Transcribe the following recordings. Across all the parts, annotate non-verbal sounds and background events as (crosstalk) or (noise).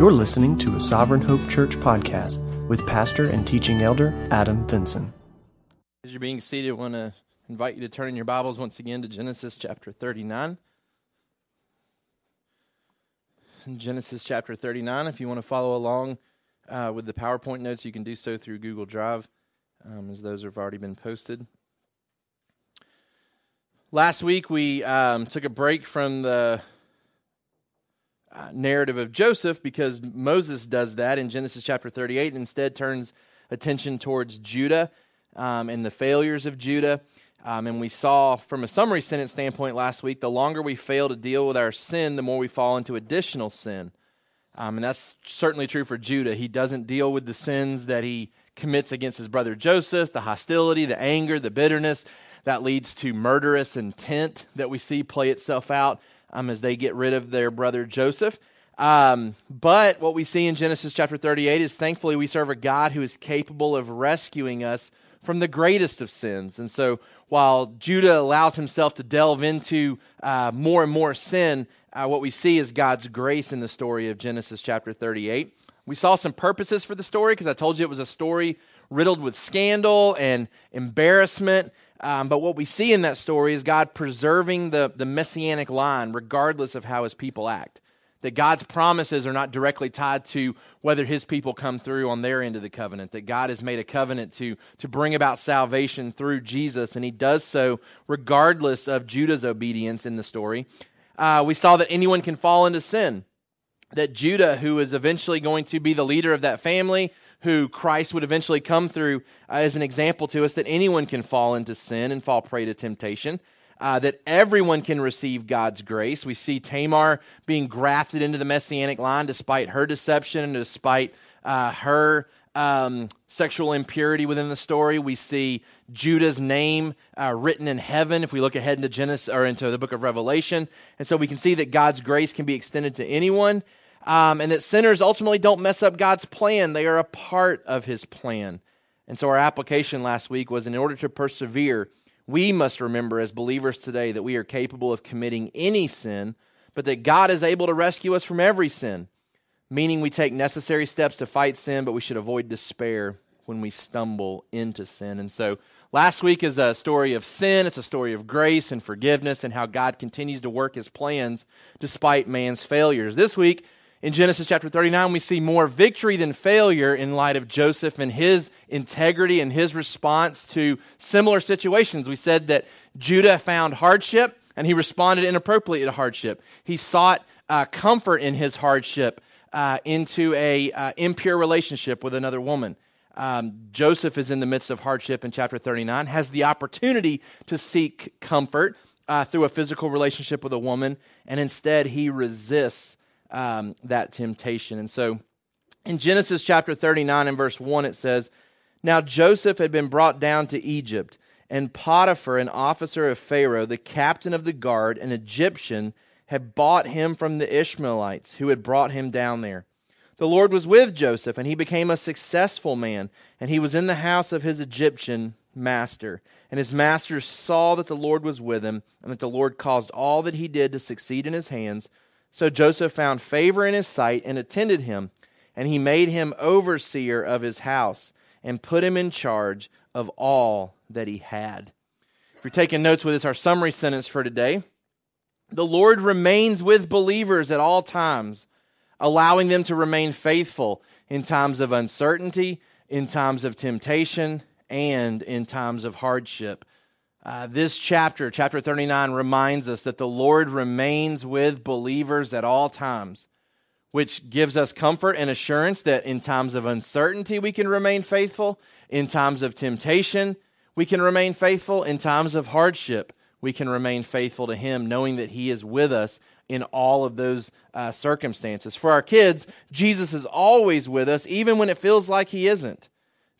You're listening to a Sovereign Hope Church podcast with pastor and teaching elder Adam Vinson. As you're being seated, I want to invite you to turn in your Bibles once again to Genesis chapter 39. Genesis chapter 39. If you want to follow along uh, with the PowerPoint notes, you can do so through Google Drive, um, as those have already been posted. Last week, we um, took a break from the uh, narrative of Joseph because Moses does that in Genesis chapter 38 and instead turns attention towards Judah um, and the failures of Judah. Um, and we saw from a summary sentence standpoint last week the longer we fail to deal with our sin, the more we fall into additional sin. Um, and that's certainly true for Judah. He doesn't deal with the sins that he commits against his brother Joseph, the hostility, the anger, the bitterness that leads to murderous intent that we see play itself out um, as they get rid of their brother Joseph. Um, but what we see in Genesis chapter 38 is thankfully we serve a God who is capable of rescuing us from the greatest of sins. And so while Judah allows himself to delve into uh, more and more sin, uh, what we see is God's grace in the story of Genesis chapter 38. We saw some purposes for the story because I told you it was a story riddled with scandal and embarrassment. Um, but what we see in that story is God preserving the, the messianic line regardless of how his people act. That God's promises are not directly tied to whether his people come through on their end of the covenant. That God has made a covenant to, to bring about salvation through Jesus, and he does so regardless of Judah's obedience in the story. Uh, we saw that anyone can fall into sin. That Judah, who is eventually going to be the leader of that family, who Christ would eventually come through uh, as an example to us that anyone can fall into sin and fall prey to temptation. Uh, that everyone can receive God's grace. We see Tamar being grafted into the messianic line despite her deception and despite uh, her um, sexual impurity within the story. We see Judah's name uh, written in heaven if we look ahead into Genesis or into the book of Revelation. And so we can see that God's grace can be extended to anyone um, and that sinners ultimately don't mess up God's plan. They are a part of his plan. And so our application last week was in order to persevere, we must remember as believers today that we are capable of committing any sin, but that God is able to rescue us from every sin. Meaning we take necessary steps to fight sin, but we should avoid despair when we stumble into sin. And so last week is a story of sin, it's a story of grace and forgiveness and how God continues to work his plans despite man's failures. This week, in Genesis chapter 39, we see more victory than failure in light of Joseph and his integrity and his response to similar situations. We said that Judah found hardship and he responded inappropriately to hardship. He sought uh, comfort in his hardship uh, into a uh, impure relationship with another woman. Um, Joseph is in the midst of hardship in chapter 39, has the opportunity to seek comfort uh, through a physical relationship with a woman, and instead he resists um, that temptation. And so in Genesis chapter 39 and verse 1, it says, Now Joseph had been brought down to Egypt, and Potiphar, an officer of Pharaoh, the captain of the guard, an Egyptian, had bought him from the Ishmaelites who had brought him down there. The Lord was with Joseph, and he became a successful man, and he was in the house of his Egyptian master. And his master saw that the Lord was with him, and that the Lord caused all that he did to succeed in his hands. So Joseph found favor in his sight and attended him, and he made him overseer of his house and put him in charge of all that he had. If you're taking notes with us, our summary sentence for today the Lord remains with believers at all times, allowing them to remain faithful in times of uncertainty, in times of temptation, and in times of hardship. Uh, this chapter, chapter 39, reminds us that the Lord remains with believers at all times, which gives us comfort and assurance that in times of uncertainty we can remain faithful, in times of temptation we can remain faithful, in times of hardship we can remain faithful to Him, knowing that He is with us in all of those uh, circumstances. For our kids, Jesus is always with us, even when it feels like He isn't.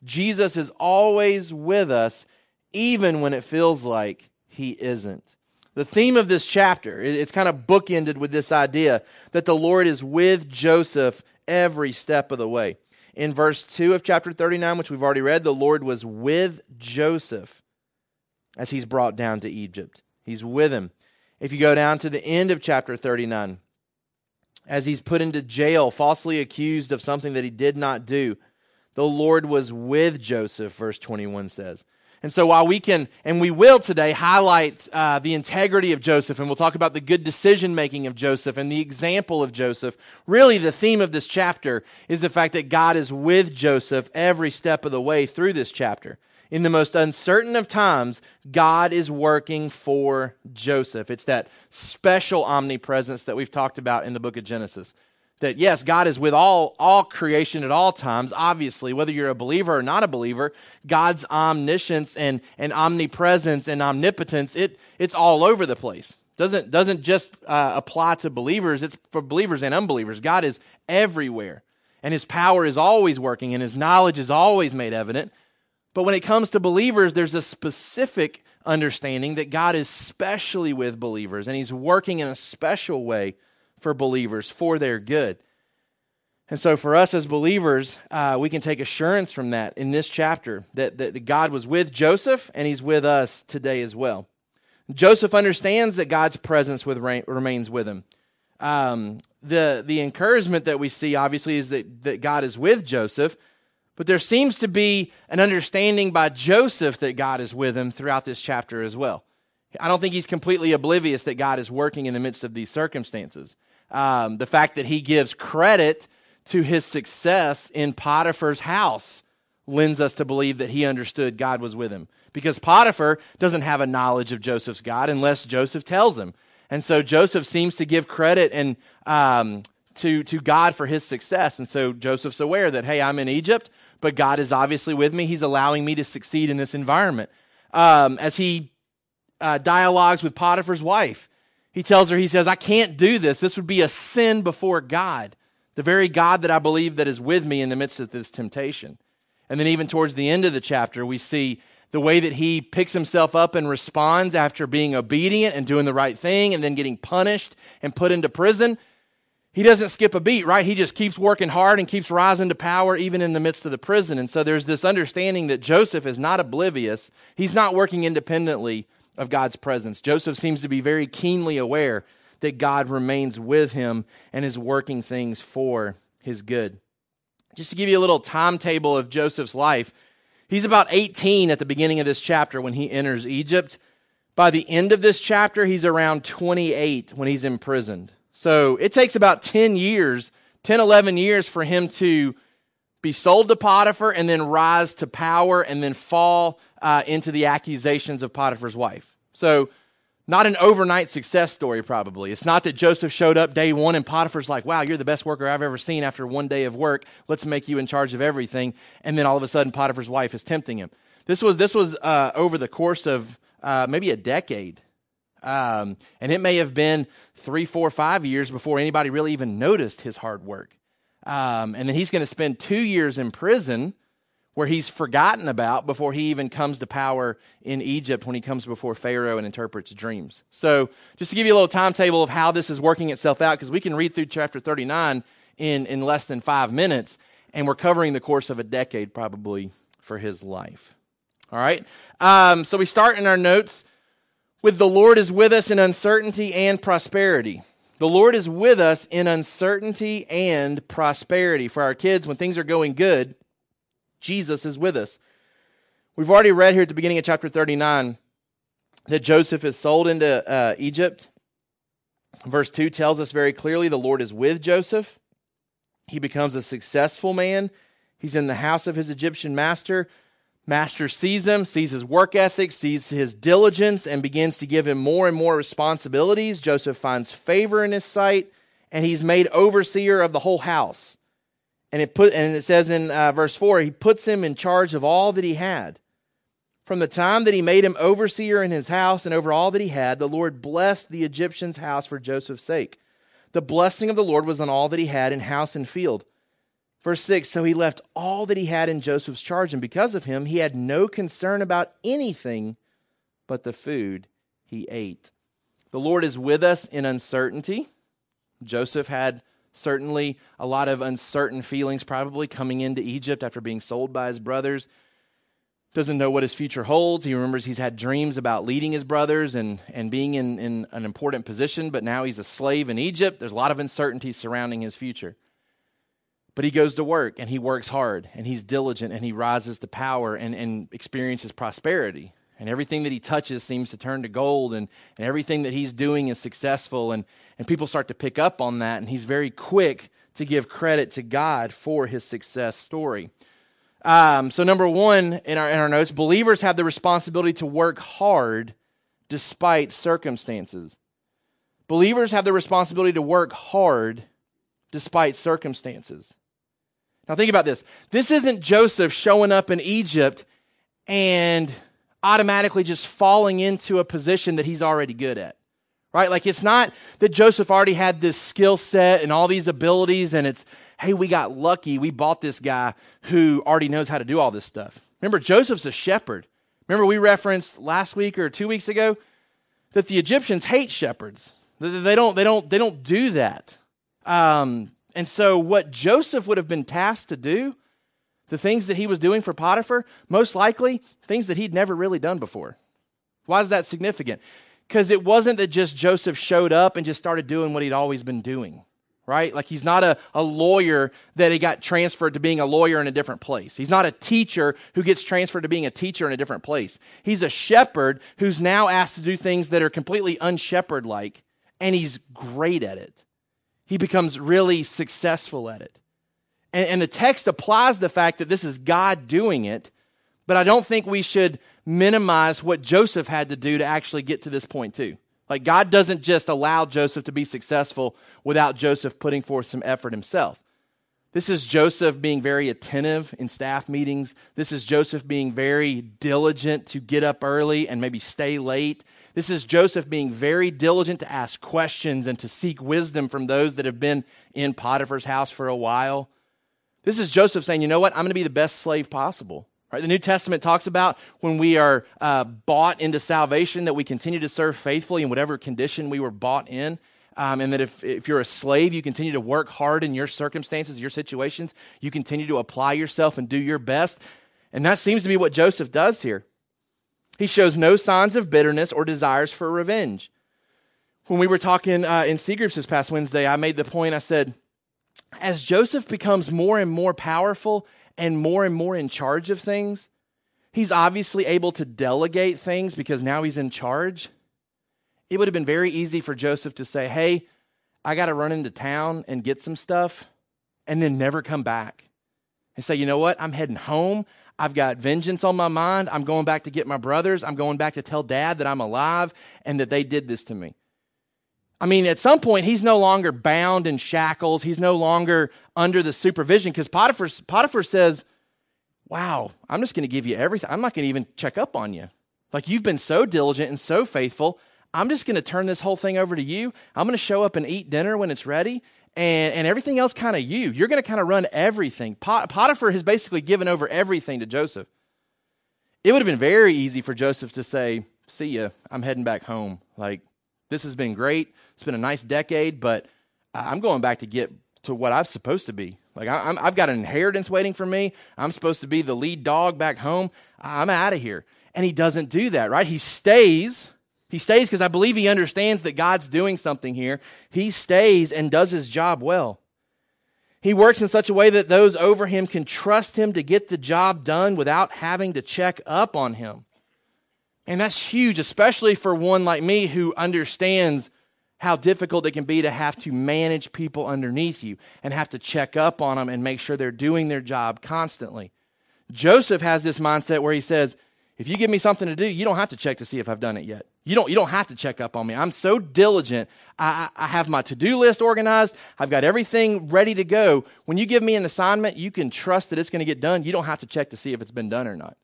Jesus is always with us even when it feels like he isn't. The theme of this chapter, it's kind of bookended with this idea that the Lord is with Joseph every step of the way. In verse 2 of chapter 39, which we've already read, the Lord was with Joseph as he's brought down to Egypt. He's with him. If you go down to the end of chapter 39, as he's put into jail, falsely accused of something that he did not do. The Lord was with Joseph, verse 21 says. And so while we can, and we will today, highlight uh, the integrity of Joseph, and we'll talk about the good decision making of Joseph and the example of Joseph, really the theme of this chapter is the fact that God is with Joseph every step of the way through this chapter. In the most uncertain of times, God is working for Joseph. It's that special omnipresence that we've talked about in the book of Genesis that yes, God is with all, all creation at all times, obviously, whether you're a believer or not a believer, God's omniscience and, and omnipresence and omnipotence, it, it's all over the place. Doesn't, doesn't just uh, apply to believers, it's for believers and unbelievers. God is everywhere, and his power is always working, and his knowledge is always made evident. But when it comes to believers, there's a specific understanding that God is specially with believers, and he's working in a special way for believers for their good. And so, for us as believers, uh, we can take assurance from that in this chapter that, that God was with Joseph and he's with us today as well. Joseph understands that God's presence with, remains with him. Um, the, the encouragement that we see, obviously, is that, that God is with Joseph, but there seems to be an understanding by Joseph that God is with him throughout this chapter as well. I don't think he's completely oblivious that God is working in the midst of these circumstances um, the fact that he gives credit to his success in Potiphar's house lends us to believe that he understood God was with him. Because Potiphar doesn't have a knowledge of Joseph's God unless Joseph tells him. And so Joseph seems to give credit and um, to, to God for his success. And so Joseph's aware that, hey, I'm in Egypt, but God is obviously with me. He's allowing me to succeed in this environment. Um, as he uh, dialogues with Potiphar's wife, he tells her, he says, I can't do this. This would be a sin before God, the very God that I believe that is with me in the midst of this temptation. And then, even towards the end of the chapter, we see the way that he picks himself up and responds after being obedient and doing the right thing and then getting punished and put into prison. He doesn't skip a beat, right? He just keeps working hard and keeps rising to power even in the midst of the prison. And so there's this understanding that Joseph is not oblivious. He's not working independently of God's presence. Joseph seems to be very keenly aware that God remains with him and is working things for his good. Just to give you a little timetable of Joseph's life, he's about 18 at the beginning of this chapter when he enters Egypt. By the end of this chapter, he's around 28 when he's imprisoned. So it takes about 10 years, 10, 11 years for him to be sold to Potiphar and then rise to power and then fall uh, into the accusations of Potiphar's wife. So, not an overnight success story, probably. It's not that Joseph showed up day one and Potiphar's like, wow, you're the best worker I've ever seen after one day of work. Let's make you in charge of everything. And then all of a sudden, Potiphar's wife is tempting him. This was, this was uh, over the course of uh, maybe a decade. Um, and it may have been three, four, five years before anybody really even noticed his hard work. Um, and then he's going to spend two years in prison where he's forgotten about before he even comes to power in Egypt when he comes before Pharaoh and interprets dreams. So, just to give you a little timetable of how this is working itself out, because we can read through chapter 39 in, in less than five minutes, and we're covering the course of a decade probably for his life. All right? Um, so, we start in our notes with the Lord is with us in uncertainty and prosperity. The Lord is with us in uncertainty and prosperity. For our kids, when things are going good, Jesus is with us. We've already read here at the beginning of chapter 39 that Joseph is sold into uh, Egypt. Verse 2 tells us very clearly the Lord is with Joseph. He becomes a successful man. He's in the house of his Egyptian master. Master sees him, sees his work ethic, sees his diligence, and begins to give him more and more responsibilities. Joseph finds favor in his sight, and he's made overseer of the whole house. And it put and it says in uh, verse 4, he puts him in charge of all that he had. From the time that he made him overseer in his house and over all that he had, the Lord blessed the Egyptian's house for Joseph's sake. The blessing of the Lord was on all that he had in house and field. Verse 6 So he left all that he had in Joseph's charge, and because of him, he had no concern about anything but the food he ate. The Lord is with us in uncertainty. Joseph had Certainly, a lot of uncertain feelings probably coming into Egypt after being sold by his brothers. doesn't know what his future holds. He remembers he's had dreams about leading his brothers and, and being in, in an important position, but now he's a slave in Egypt. There's a lot of uncertainty surrounding his future. But he goes to work and he works hard and he's diligent and he rises to power and, and experiences prosperity. And everything that he touches seems to turn to gold and, and everything that he's doing is successful. And, and people start to pick up on that. And he's very quick to give credit to God for his success story. Um, so, number one in our, in our notes, believers have the responsibility to work hard despite circumstances. Believers have the responsibility to work hard despite circumstances. Now, think about this. This isn't Joseph showing up in Egypt and automatically just falling into a position that he's already good at. Right? Like, it's not that Joseph already had this skill set and all these abilities, and it's, hey, we got lucky. We bought this guy who already knows how to do all this stuff. Remember, Joseph's a shepherd. Remember, we referenced last week or two weeks ago that the Egyptians hate shepherds. They don't, they don't, they don't do that. Um, and so, what Joseph would have been tasked to do, the things that he was doing for Potiphar, most likely things that he'd never really done before. Why is that significant? Because it wasn't that just Joseph showed up and just started doing what he'd always been doing right? Like he's not a, a lawyer that he got transferred to being a lawyer in a different place. He's not a teacher who gets transferred to being a teacher in a different place. He's a shepherd who's now asked to do things that are completely unshepherd like, and he's great at it. He becomes really successful at it. And, and the text applies the fact that this is God doing it, but I don't think we should minimize what Joseph had to do to actually get to this point, too. Like, God doesn't just allow Joseph to be successful without Joseph putting forth some effort himself. This is Joseph being very attentive in staff meetings. This is Joseph being very diligent to get up early and maybe stay late. This is Joseph being very diligent to ask questions and to seek wisdom from those that have been in Potiphar's house for a while. This is Joseph saying, you know what? I'm going to be the best slave possible. Right? The New Testament talks about when we are uh, bought into salvation that we continue to serve faithfully in whatever condition we were bought in. Um, and that if, if you're a slave, you continue to work hard in your circumstances, your situations. You continue to apply yourself and do your best. And that seems to be what Joseph does here. He shows no signs of bitterness or desires for revenge. When we were talking uh, in C groups this past Wednesday, I made the point I said, as Joseph becomes more and more powerful and more and more in charge of things. He's obviously able to delegate things because now he's in charge. It would have been very easy for Joseph to say, Hey, I got to run into town and get some stuff, and then never come back. And say, You know what? I'm heading home. I've got vengeance on my mind. I'm going back to get my brothers. I'm going back to tell dad that I'm alive and that they did this to me. I mean, at some point, he's no longer bound in shackles. He's no longer under the supervision because Potiphar, Potiphar says, Wow, I'm just going to give you everything. I'm not going to even check up on you. Like, you've been so diligent and so faithful. I'm just going to turn this whole thing over to you. I'm going to show up and eat dinner when it's ready. And, and everything else kind of you. You're going to kind of run everything. Pot, Potiphar has basically given over everything to Joseph. It would have been very easy for Joseph to say, See ya, I'm heading back home. Like, this has been great. It's been a nice decade, but I'm going back to get to what I'm supposed to be. Like I, have got an inheritance waiting for me. I'm supposed to be the lead dog back home. I'm out of here. And he doesn't do that, right? He stays. He stays because I believe he understands that God's doing something here. He stays and does his job well. He works in such a way that those over him can trust him to get the job done without having to check up on him. And that's huge, especially for one like me who understands how difficult it can be to have to manage people underneath you and have to check up on them and make sure they're doing their job constantly. Joseph has this mindset where he says, if you give me something to do, you don't have to check to see if I've done it yet. You don't, you don't have to check up on me. I'm so diligent. I, I have my to do list organized. I've got everything ready to go. When you give me an assignment, you can trust that it's going to get done. You don't have to check to see if it's been done or not.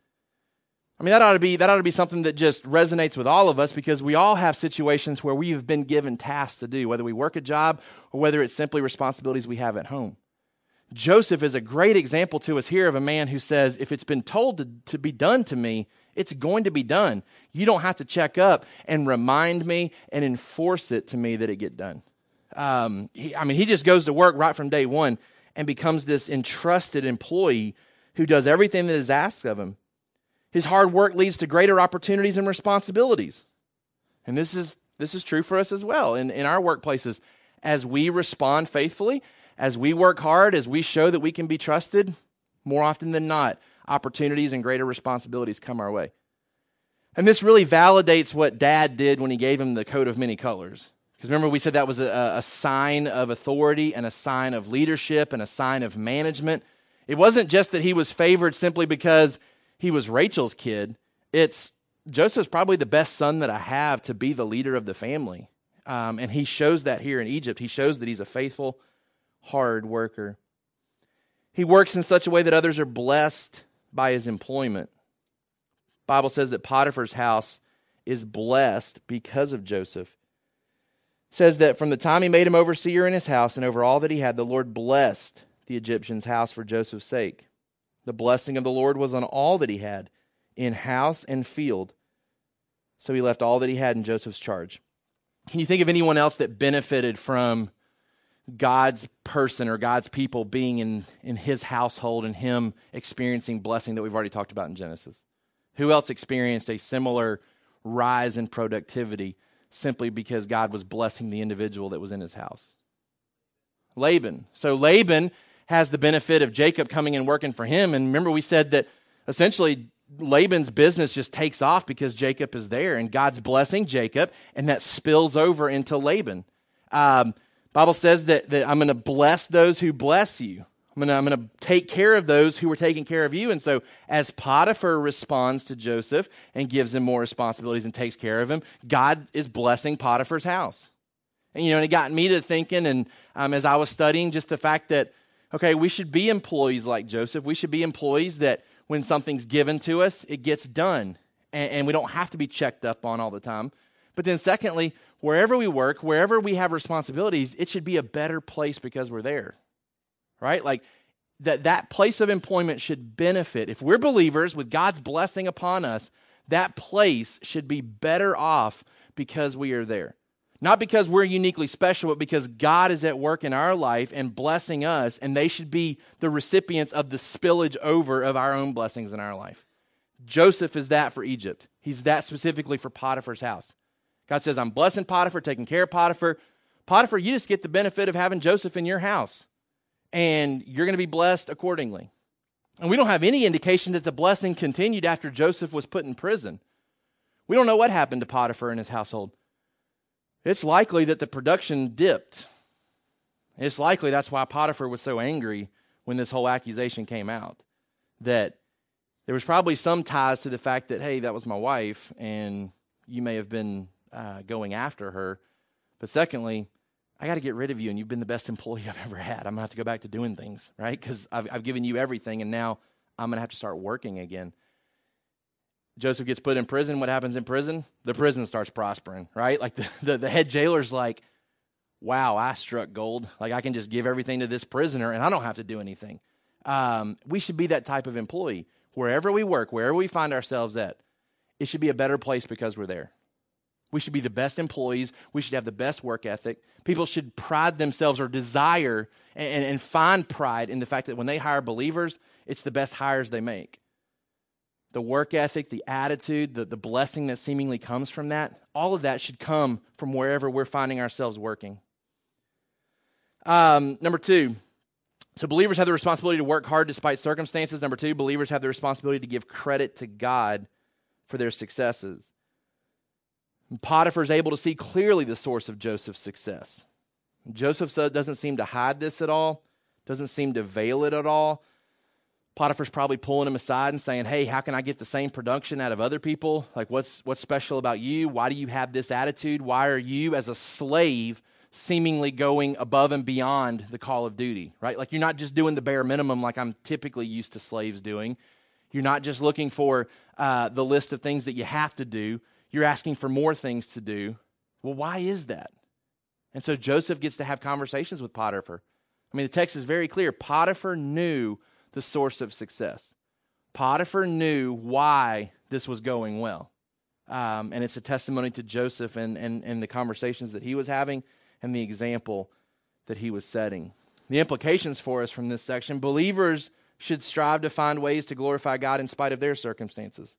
I mean, that ought to be that ought to be something that just resonates with all of us because we all have situations where we've been given tasks to do, whether we work a job or whether it's simply responsibilities we have at home. Joseph is a great example to us here of a man who says, if it's been told to, to be done to me, it's going to be done. You don't have to check up and remind me and enforce it to me that it get done. Um, he, I mean, he just goes to work right from day one and becomes this entrusted employee who does everything that is asked of him. His hard work leads to greater opportunities and responsibilities. And this is, this is true for us as well in, in our workplaces. As we respond faithfully, as we work hard, as we show that we can be trusted, more often than not, opportunities and greater responsibilities come our way. And this really validates what dad did when he gave him the coat of many colors. Because remember, we said that was a, a, sign of authority and a sign of leadership and a sign of management. It wasn't just that he was favored simply because he was Rachel's kid. It's Joseph's probably the best son that I have to be the leader of the family. Um, and he shows that here in Egypt. He shows that he's a faithful, hard worker. He works in such a way that others are blessed by his employment. Bible says that Potiphar's house is blessed because of Joseph. It says that from the time he made him overseer in his house and over all that he had, the Lord blessed the Egyptian's house for Joseph's sake. The blessing of the Lord was on all that he had, in house and field. So he left all that he had in Joseph's charge. Can you think of anyone else that benefited from God's person or God's people being in, in his household and him experiencing blessing that we've already talked about in Genesis? Who else experienced a similar rise in productivity simply because God was blessing the individual that was in his house? Laban. So Laban has the benefit of Jacob coming and working for him. And remember, we said that essentially Laban's business just takes off because Jacob is there and God's blessing Jacob, and that spills over into Laban. Um, Bible says that, that I'm going to bless those who bless you. I'm going, to, I'm going to take care of those who were taking care of you. And so, as Potiphar responds to Joseph and gives him more responsibilities and takes care of him, God is blessing Potiphar's house. And, you know, and it got me to thinking, and um, as I was studying, just the fact that, okay, we should be employees like Joseph. We should be employees that when something's given to us, it gets done. And, and we don't have to be checked up on all the time. But then, secondly, wherever we work, wherever we have responsibilities, it should be a better place because we're there. Right? Like that that place of employment should benefit. If we're believers with God's blessing upon us, that place should be better off because we are there. Not because we're uniquely special, but because God is at work in our life and blessing us, and they should be the recipients of the spillage over of our own blessings in our life. Joseph is that for Egypt. He's that specifically for Potiphar's house. God says, I'm blessing Potiphar, taking care of Potiphar. Potiphar, you just get the benefit of having Joseph in your house, and you're going to be blessed accordingly. And we don't have any indication that the blessing continued after Joseph was put in prison. We don't know what happened to Potiphar and his household. It's likely that the production dipped. It's likely that's why Potiphar was so angry when this whole accusation came out. That there was probably some ties to the fact that, hey, that was my wife, and you may have been uh, going after her. But secondly, I got to get rid of you, and you've been the best (laughs) employee I've ever had. I'm going to have to go back to doing things, right? Because I've, I've given you everything, and now I'm going to have to start working again. Joseph gets put in prison. What happens in prison? The prison starts prospering, right? Like (laughs) the, the, the head jailer's like, wow, I struck gold. Like I can just give everything to this prisoner and I don't have to do anything. Um, we should be that type of employee. Wherever we work, wherever we find ourselves at, it should be a better place because we're there. We should be the best employees. We should have the best work ethic. People should pride themselves or desire and, and, find pride in the fact that when they hire believers, it's the best hires they make. The work ethic, the attitude, the, the blessing that seemingly comes from that, all of that should come from wherever we're finding ourselves working. Um, number two, so believers have the responsibility to work hard despite circumstances. Number two, believers have the responsibility to give credit to God for their successes. Potiphar is able to see clearly the source of Joseph's success. Joseph doesn't seem to hide this at all, doesn't seem to veil it at all. Potiphar's probably pulling him aside and saying, Hey, how can I get the same production out of other people? Like, what's, what's special about you? Why do you have this attitude? Why are you, as a slave, seemingly going above and beyond the call of duty, right? Like, you're not just doing the bare minimum like I'm typically used to slaves doing. You're not just looking for uh, the list of things that you have to do you're asking for more things to do. Well, why is that? And so Joseph gets to have conversations with Potiphar. I mean, the text is very clear. Potiphar knew the source of success. Potiphar knew why this was going well. Um, and it's a testimony to Joseph and, and, and the conversations that he was having and the example that he was setting. The implications for us from this section believers should strive to find ways to glorify God in spite of their circumstances.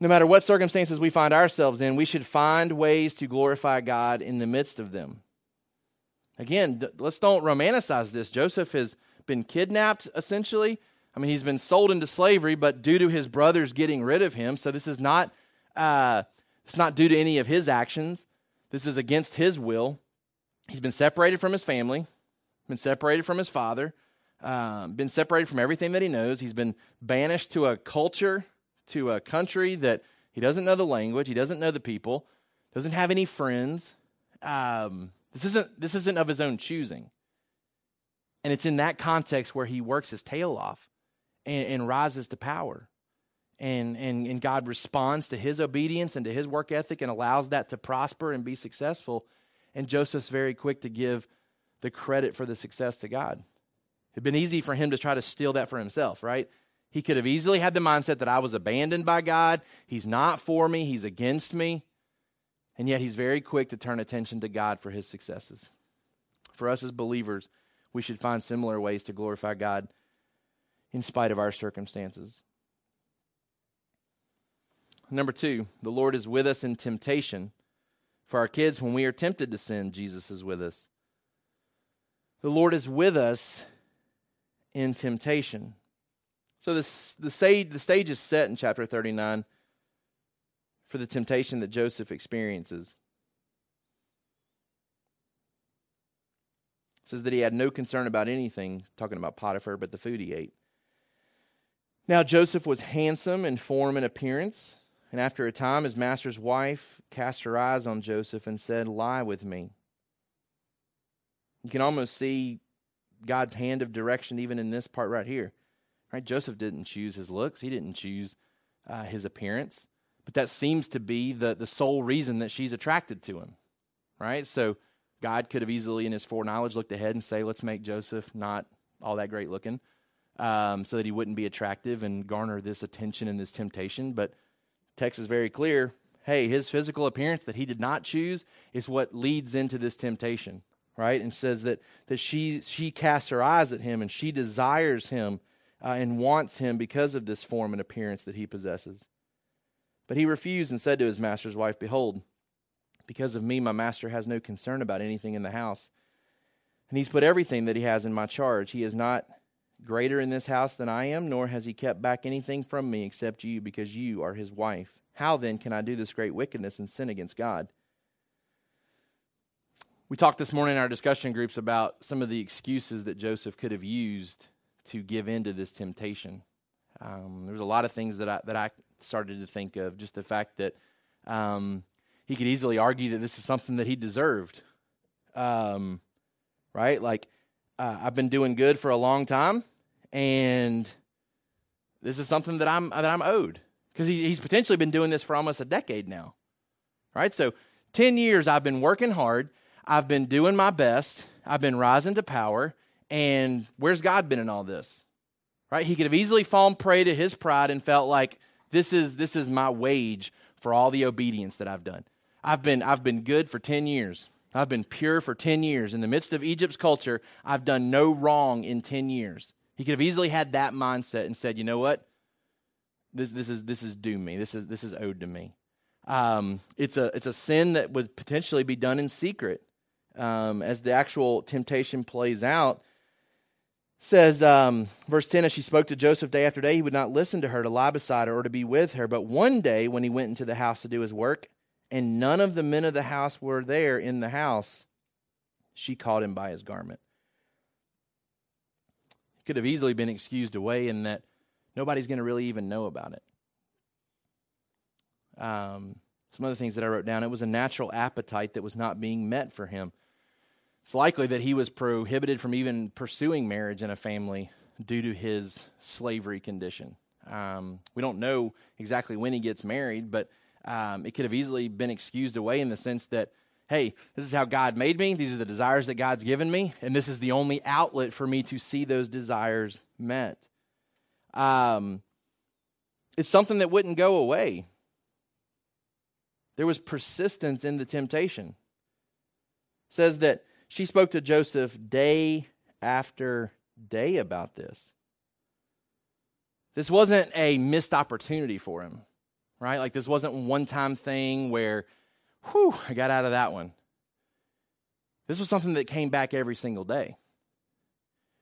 No matter what circumstances we find ourselves in, we should find ways to glorify God in the midst of them. Again, let's don't romanticize this. Joseph has been kidnapped, essentially. I mean, he's been sold into slavery, but due to his brothers getting rid of him, so this is not uh, it's not due to any of his actions. This is against his will. He's been separated from his family, been separated from his father, um, been separated from everything that he knows. He's been banished to a culture, to a country that he doesn't know the language, he doesn't know the people, doesn't have any friends. Um, this isn't this isn't of his own choosing, and it's in that context where he works his tail off and, and rises to power. And, and, and God responds to his obedience and to his work ethic and allows that to prosper and be successful. And Joseph's very quick to give the credit for the success to God. It'd been easy for him to try to steal that for himself, right? He could have easily had the mindset that I was abandoned by God. He's not for me, he's against me. And yet he's very quick to turn attention to God for his successes. For us as believers, we should find similar ways to glorify God in spite of our circumstances. Number two, the Lord is with us in temptation. For our kids, when we are tempted to sin, Jesus is with us. The Lord is with us in temptation. So this, the, stage, the stage is set in chapter 39 for the temptation that Joseph experiences. It says that he had no concern about anything, talking about Potiphar, but the food he ate. Now Joseph was handsome in form and appearance, and after a time his master's wife cast her eyes on Joseph and said, Lie with me. You can almost see God's hand of direction even in this part right here. Right? Joseph didn't choose his looks, he didn't choose uh, his appearance, but that seems to be the, the sole reason that she's attracted to him. Right? So God could have easily, in his foreknowledge, looked ahead and say, Let's make Joseph not all that great looking um, so that he wouldn't be attractive and garner this attention and this temptation. But text is very clear. Hey, his physical appearance that he did not choose is what leads into this temptation, right? And says that that she she casts her eyes at him and she desires him uh, and wants him because of this form and appearance that he possesses. But he refused and said to his master's wife, Behold, because of me, my master has no concern about anything in the house. And he's put everything that he has in my charge. He is not greater in this house than I am, nor has he kept back anything from me except you, because you are his wife. How then can I do this great wickedness and sin against God? We talked this morning in our discussion groups about some of the excuses that Joseph could have used to give in to this temptation. Um, there was a lot of things that I, that I started to think of. Just the fact that um, he could easily argue that this is something that he deserved. Um, right? Like, uh, I've been doing good for a long time, and this is something that I'm that I'm owed because he, he's potentially been doing this for almost a decade now, right? So, ten years I've been working hard, I've been doing my best, I've been rising to power, and where's God been in all this? Right? He could have easily fallen prey to his pride and felt like this is this is my wage for all the obedience that I've done. I've been I've been good for 10 years. I've been pure for 10 years. In the midst of Egypt's culture, I've done no wrong in 10 years. He could have easily had that mindset and said, you know what? This, this, is, this is due me. This is, this is owed to me. Um, it's, a, it's a sin that would potentially be done in secret. Um, as the actual temptation plays out, says um, verse 10 as she spoke to joseph day after day he would not listen to her to lie beside her or to be with her but one day when he went into the house to do his work and none of the men of the house were there in the house, she caught him by his garment. Could have easily been excused away in that nobody's going to really even know about it. Um, some other things that I wrote down it was a natural appetite that was not being met for him. It's likely that he was prohibited from even pursuing marriage in a family due to his slavery condition. Um, we don't know exactly when he gets married, but um, it could have easily been excused away in the sense that, hey, this is how God made me. These are the desires that God's given me, and this is the only outlet for me to see those desires met. Um, it's something that wouldn't go away. There was persistence in the temptation. It says that she spoke to Joseph day after day about this. This wasn't a missed opportunity for him. right? Like this wasn't one time thing where, whew, I got out of that one. This was something that came back every single day.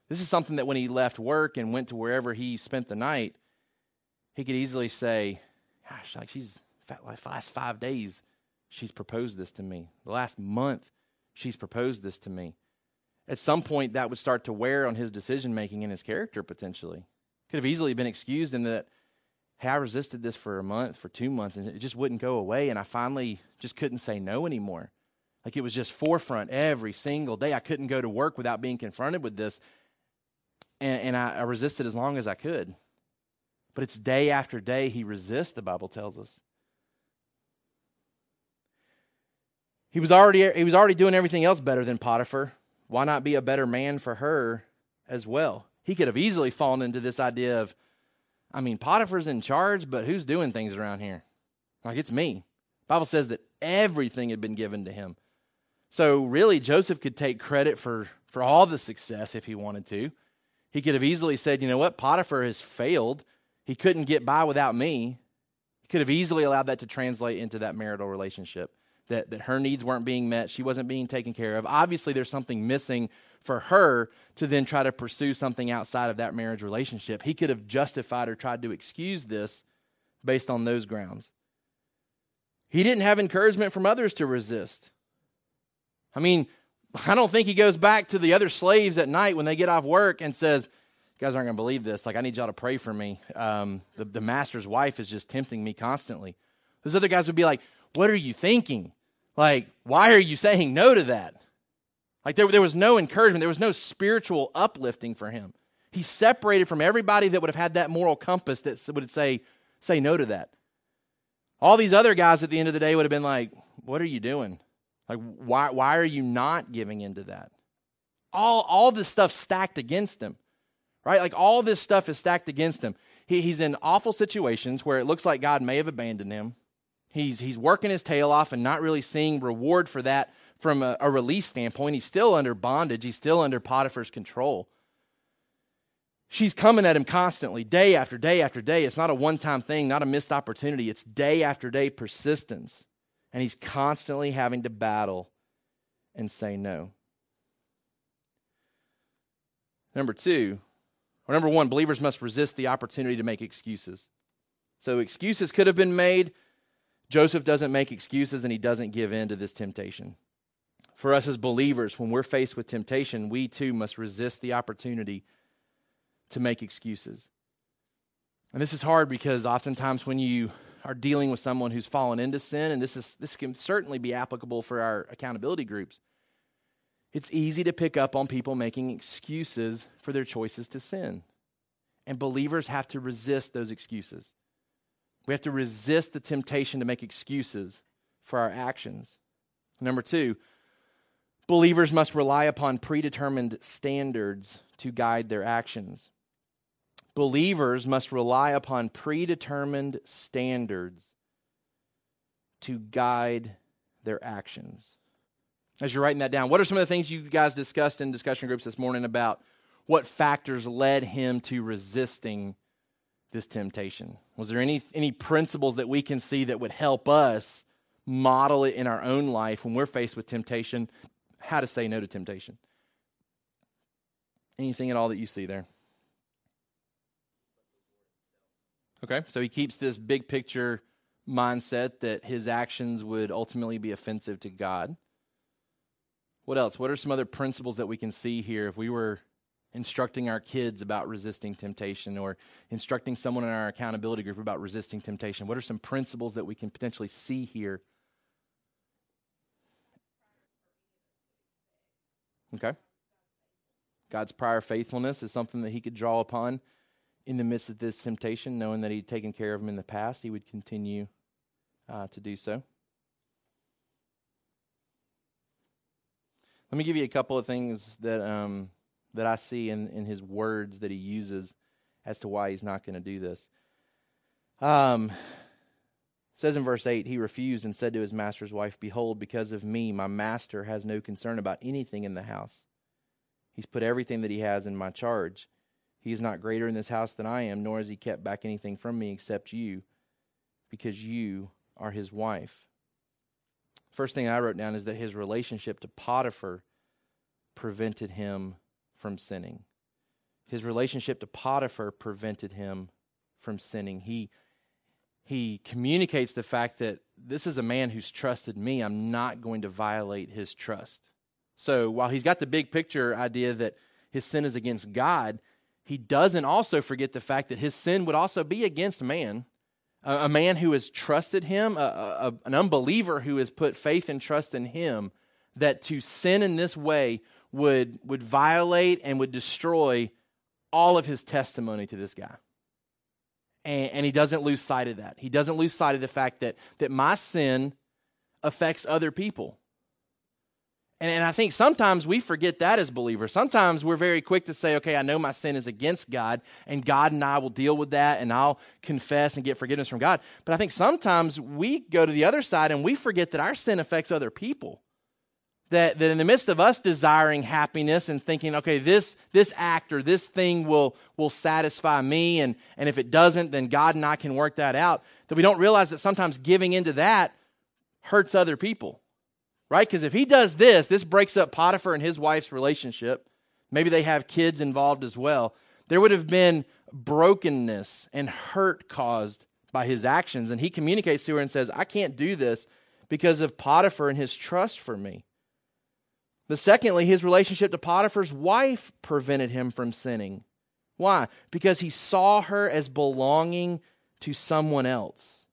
This is something that when he left work and went to wherever he spent the night, he could easily say, Gosh, like she's like last five days, she's proposed this to me. The last month, she's proposed this to me. At some point, that would start to wear on his decision making and his character potentially. Could have easily been excused in that, hey, I resisted this for a month, for two months, and it just wouldn't go away. And I finally just couldn't say no anymore. Like it was just forefront every single day. I couldn't go to work without being confronted with this. And, and I, I resisted as long as I could. But it's day after day he resists, the Bible tells us. He was already he was already doing everything else better than Potiphar. Why not be a better man for her as well? He could have easily fallen into this idea of, I mean, Potiphar's in charge, but who's doing things around here? Like it's me. Bible says that everything had been given to him. So really Joseph could take credit for for all the success if he wanted to. He could have easily said, you know what, Potiphar has failed. He couldn't get by without me. He could have easily allowed that to translate into that marital relationship that, that her needs weren't being met, she wasn't being taken care of. Obviously, there's something missing for her to then try to pursue something outside of that marriage relationship. He could have justified or tried to excuse this based on those grounds. He didn't have encouragement from others to resist. I mean, I don't think he goes back to the other slaves at night when they get off work and says, You guys aren't going to believe this. Like, I need y'all to pray for me. Um, the, the master's wife is just tempting me constantly. Those other guys would be like, what are you thinking? Like, why are you saying no to that? Like, there, there was no encouragement, there was no spiritual uplifting for him. He separated from everybody that would have had that moral compass that would say, say no to that. All these other guys at the end of the day would have been like, What are you doing? Like, why, why are you not giving into that? All, all this stuff stacked against him, right? Like, all this stuff is stacked against him. He, he's in awful situations where it looks like God may have abandoned him. He's, he's working his tail off and not really seeing reward for that from a, a release standpoint. He's still under bondage, he's still under Potiphar's control. She's coming at him constantly, day after day after day. It's not a one time thing, not a missed opportunity. It's day after day persistence. And he's constantly having to battle and say no. Number two, or number one, believers must resist the opportunity to make excuses. So excuses could have been made, Joseph doesn't make excuses and he doesn't give in to this temptation. For us as believers, when we're faced with temptation, we too must resist the opportunity to make excuses. And this is hard because oftentimes when you are dealing with someone who's fallen into sin, and this is this can certainly be applicable for our accountability groups. It's easy to pick up on people making excuses for their choices to sin. And believers have to resist those excuses. We have to resist the temptation to make excuses for our actions. Number two, believers must rely upon predetermined standards to guide their actions. Believers must rely upon predetermined standards to guide their actions. As you're writing that down, what are some of the things you guys discussed in discussion groups this morning about what factors led him to resisting this temptation? Was there any, any principles that we can see that would help us model it in our own life when we're faced with temptation, how to say no to temptation? Anything at all that you see there? Okay, so he keeps this big picture mindset that his actions would ultimately be offensive to God. What else? What are some other principles that we can see here if we were instructing our kids about resisting temptation or instructing someone in our accountability group about resisting temptation? What are some principles that we can potentially see here? Okay. God's prior faithfulness is something that he could draw upon in the midst of this temptation, knowing that he'd taken care of him in the past. He would continue uh, to do so. Let me give you a couple of things that um, that I see in, in his words that he uses as to why he's not going to do this. Um, says in verse 8, he refused and said to his master's wife, Behold, because of me, my master has no concern about anything in the house. He's put everything that he has in my charge. He is not greater in this house than I am, nor has he kept back anything from me except you, because you are his wife. First thing I wrote down is that his relationship to Potiphar prevented him from sinning. His relationship to Potiphar prevented him from sinning. He he communicates the fact that this is a man who's trusted me. I'm not going to violate his trust. So while he's got the big picture idea that his sin is against God, he doesn't also forget the fact that his sin would also be against man. A, man who has trusted him, a, a, an unbeliever who has put faith and trust in him, that to sin in this way would, would violate and would destroy all of his testimony to this guy. And, and he doesn't lose sight of that. He doesn't lose sight of the fact that, that my sin affects other people. And, and I think sometimes we forget that as believers. Sometimes we're very quick to say, okay, I know my sin is against God, and God and I will deal with that, and I'll confess and get forgiveness from God. But I think sometimes we go to the other side and we forget that our sin affects other people. That, that in the midst of us desiring happiness and thinking, okay, this, this act or this thing will, will satisfy me, and, and if it doesn't, then God and I can work that out, that we don't realize that sometimes giving into that hurts other people right? Because if he does this, this breaks up Potiphar and his wife's relationship. Maybe they have kids involved as well. There would have been brokenness and hurt caused by his actions. And he communicates to her and says, I can't do this because of Potiphar and his trust for me. But secondly, his relationship to Potiphar's wife prevented him from sinning. Why? Because he saw her as belonging to someone else.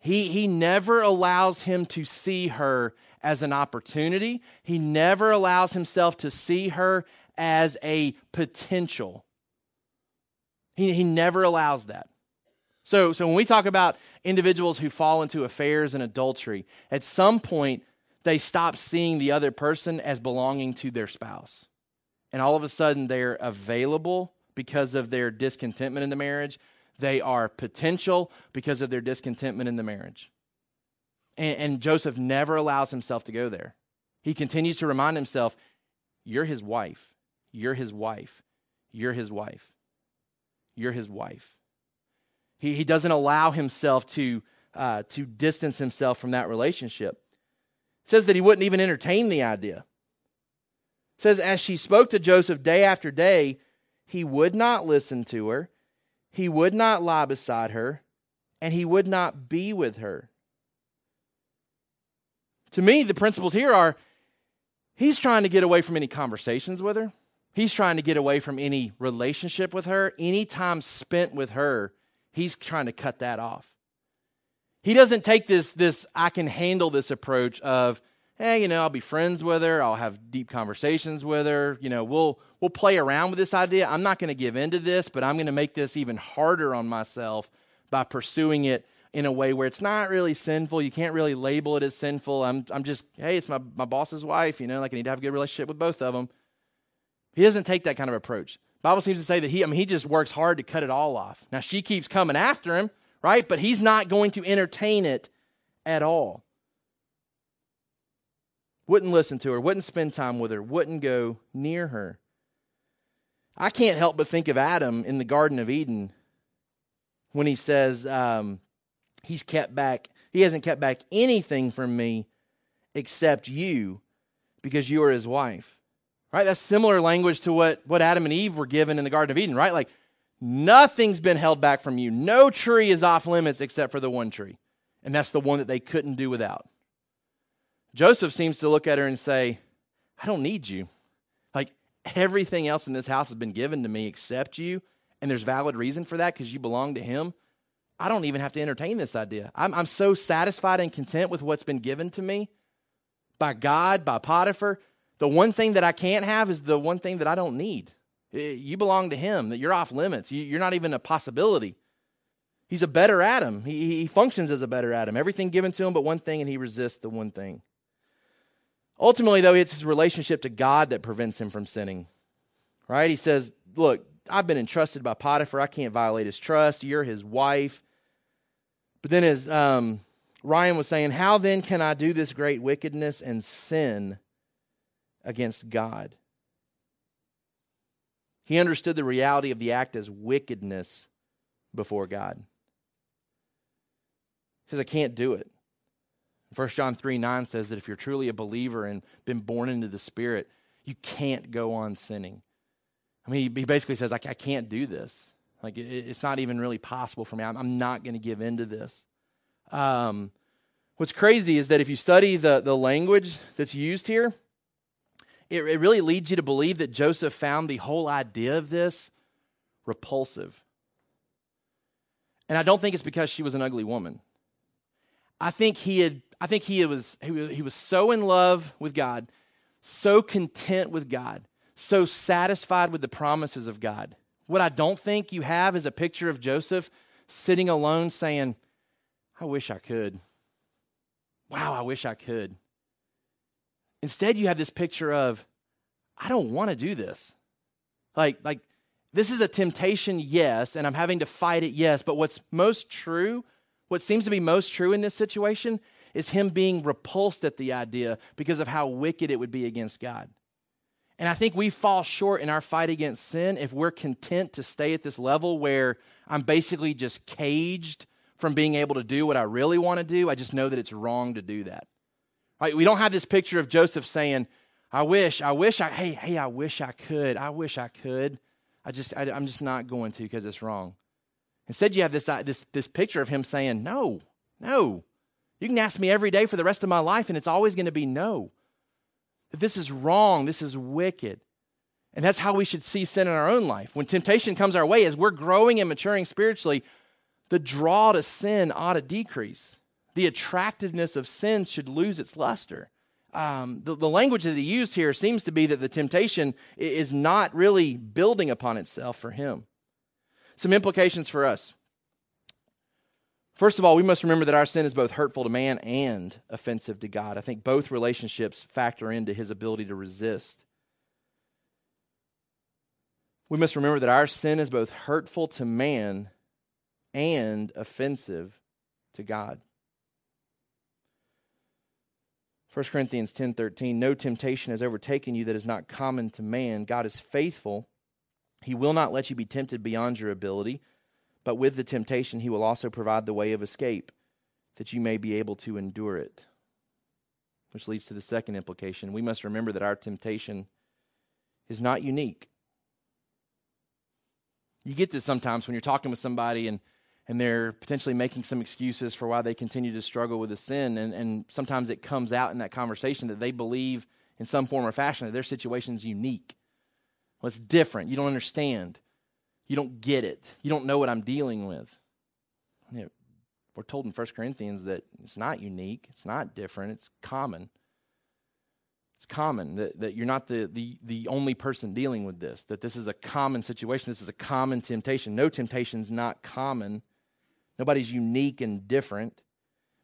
He, he never allows him to see her as an opportunity. He never allows himself to see her as a potential. He, he never allows that. So, so when we talk about individuals who fall into affairs and adultery, at some point they stop seeing the other person as belonging to their spouse. And all of a sudden they're available because of their discontentment in the marriage. They are potential because of their discontentment in the marriage. And, and Joseph never allows himself to go there. He continues to remind himself, You're his wife. You're his wife. You're his wife. You're his wife. He, he doesn't allow himself to, uh, to distance himself from that relationship. Says that he wouldn't even entertain the idea. It says, as she spoke to Joseph day after day, he would not listen to her. He would not lie beside her, and he would not be with her. To me, the principles here are he's trying to get away from any conversations with her. He's trying to get away from any relationship with her. Any time spent with her, he's trying to cut that off. He doesn't take this, this I can handle this approach of, hey, you know, I'll be friends with her, I'll have deep conversations with her, you know, we'll we'll play around with this idea. I'm not going to give into this, but I'm going to make this even harder on myself by pursuing it in a way where it's not really sinful. You can't really label it as sinful. I'm I'm just, hey, it's my my boss's wife, you know, like I need to have a good relationship with both of them. He doesn't take that kind of approach. Bible seems to say that he I mean he just works hard to cut it all off. Now she keeps coming after him, right? But he's not going to entertain it at all wouldn't listen to her, wouldn't spend time with her, wouldn't go near her. I can't help but think of Adam in the Garden of Eden when he says um, he's kept back, he hasn't kept back anything from me except you because you are his wife. Right? That's similar language to what, what Adam and Eve were given in the Garden of Eden, right? Like, nothing's been held back from you. No tree is off limits except for the one tree. And that's the one that they couldn't do without. Joseph seems to look at her and say, I don't need you. Like everything else in this house has been given to me except you, and there's valid reason for that because you belong to him. I don't even have to entertain this idea. I'm, I'm so satisfied and content with what's been given to me by God, by Potiphar. The one thing that I can't have is the one thing that I don't need. You belong to him, that you're off limits. You're not even a possibility. He's a better Adam. He, he functions as a better Adam. Everything given to him but one thing, and he resists the one thing. Ultimately, though, it's his relationship to God that prevents him from sinning. Right? He says, Look, I've been entrusted by Potiphar. I can't violate his trust. You're his wife. But then, as um, Ryan was saying, how then can I do this great wickedness and sin against God? He understood the reality of the act as wickedness before God. He says, I can't do it. 1 John 3 9 says that if you're truly a believer and been born into the Spirit, you can't go on sinning. I mean, he basically says, I, can't do this. Like, it's not even really possible for me. I'm, not going to give in to this. Um, what's crazy is that if you study the, the language that's used here, it, it really leads you to believe that Joseph found the whole idea of this repulsive. And I don't think it's because she was an ugly woman. I think he had I think he was he was, he was so in love with God, so content with God, so satisfied with the promises of God. What I don't think you have is a picture of Joseph sitting alone saying, I wish I could. Wow, I wish I could. Instead, you have this picture of, I don't want to do this. Like, like this is a temptation, yes, and I'm having to fight it, yes. But what's most true, what seems to be most true in this situation, is him being repulsed at the idea because of how wicked it would be against God. And I think we fall short in our fight against sin if we're content to stay at this level where I'm basically just caged from being able to do what I really want to do. I just know that it's wrong to do that. Right? We don't have this picture of Joseph saying, I wish, I wish I, hey, hey, I wish I could. I wish I could. I just, I, am just not going to because it's wrong. Instead, you have this, uh, this, this picture of him saying, no, no. You can ask me every day for the rest of my life, and it's always going to be no. That this is wrong, this is wicked. And that's how we should see sin in our own life. When temptation comes our way, as we're growing and maturing spiritually, the draw to sin ought to decrease. The attractiveness of sin should lose its luster. Um, the, the language that he used here seems to be that the temptation is not really building upon itself for him. Some implications for us. First of all, we must remember that our sin is both hurtful to man and offensive to God. I think both relationships factor into his ability to resist. We must remember that our sin is both hurtful to man and offensive to God. 1 Corinthians 10:13 No temptation has overtaken you that is not common to man. God is faithful. He will not let you be tempted beyond your ability but with the temptation, he will also provide the way of escape, that you may be able to endure it. Which leads to the second implication. We must remember that our temptation is not unique. You get this sometimes when you're talking with somebody and, and they're potentially making some excuses for why they continue to struggle with the sin. And, and sometimes it comes out in that conversation that they believe in some form or fashion that their situation is unique. Well, it's different. You don't understand. You don't get it. You don't know what I'm dealing with. You know, we're told in 1 Corinthians that it's not unique, it's not different, it's common. It's common that, that you're not the, the, the only person dealing with this, that this is a common situation, this is a common temptation. No temptation is not common. Nobody's unique and different.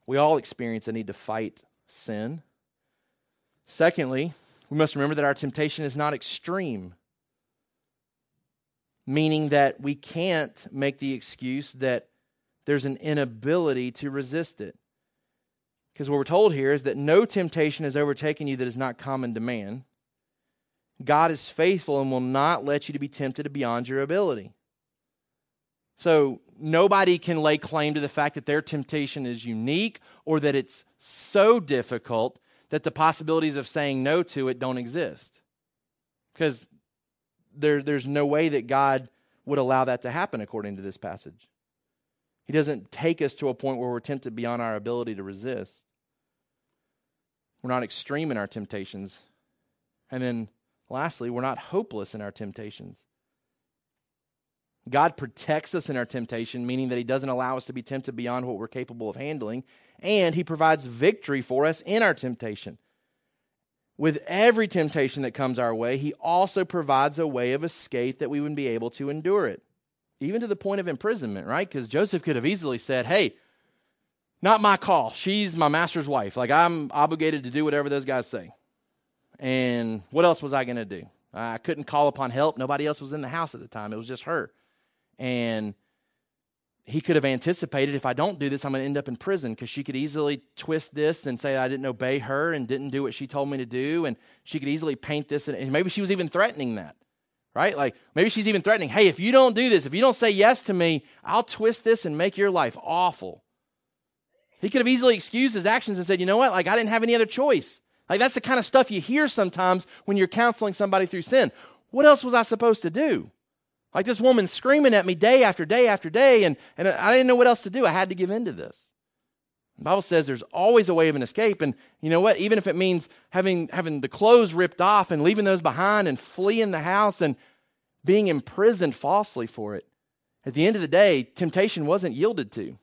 We all experience a need to fight sin. Secondly, we must remember that our temptation is not extreme meaning that we can't make the excuse that there's an inability to resist it. Because what we're told here is that no temptation has overtaken you that is not common to man. God is faithful and will not let you to be tempted beyond your ability. So nobody can lay claim to the fact that their temptation is unique or that it's so difficult that the possibilities of saying no to it don't exist. Because there, there's no way that God would allow that to happen according to this passage. He doesn't take us to a point where we're tempted beyond our ability to resist. We're not extreme in our temptations. And then lastly, we're not hopeless in our temptations. God protects us in our temptation, meaning that He doesn't allow us to be tempted beyond what we're capable of handling, and He provides victory for us in our temptation with every temptation that comes our way, he also provides a way of escape that we would be able to endure it, even to the point of imprisonment, right? Because Joseph could have easily said, Hey, not my call. She's my master's wife. Like, I'm obligated to do whatever those guys say. And what else was I going to do? I couldn't call upon help. Nobody else was in the house at the time, it was just her. And he could have anticipated if I don't do this, I'm going to end up in prison because she could easily twist this and say I didn't obey her and didn't do what she told me to do. And she could easily paint this. And maybe she was even threatening that, right? Like maybe she's even threatening, hey, if you don't do this, if you don't say yes to me, I'll twist this and make your life awful. He could have easily excused his actions and said, you know what? Like, I didn't have any other choice. Like, that's the kind of stuff you hear sometimes when you're counseling somebody through sin. What else was I supposed to do? Like this woman screaming at me day after day after day, and, and I didn't know what else to do. I had to give in to this. The Bible says there's always a way of an escape. And you know what? Even if it means having, having the clothes ripped off and leaving those behind and fleeing the house and being imprisoned falsely for it, at the end of the day, temptation wasn't yielded to,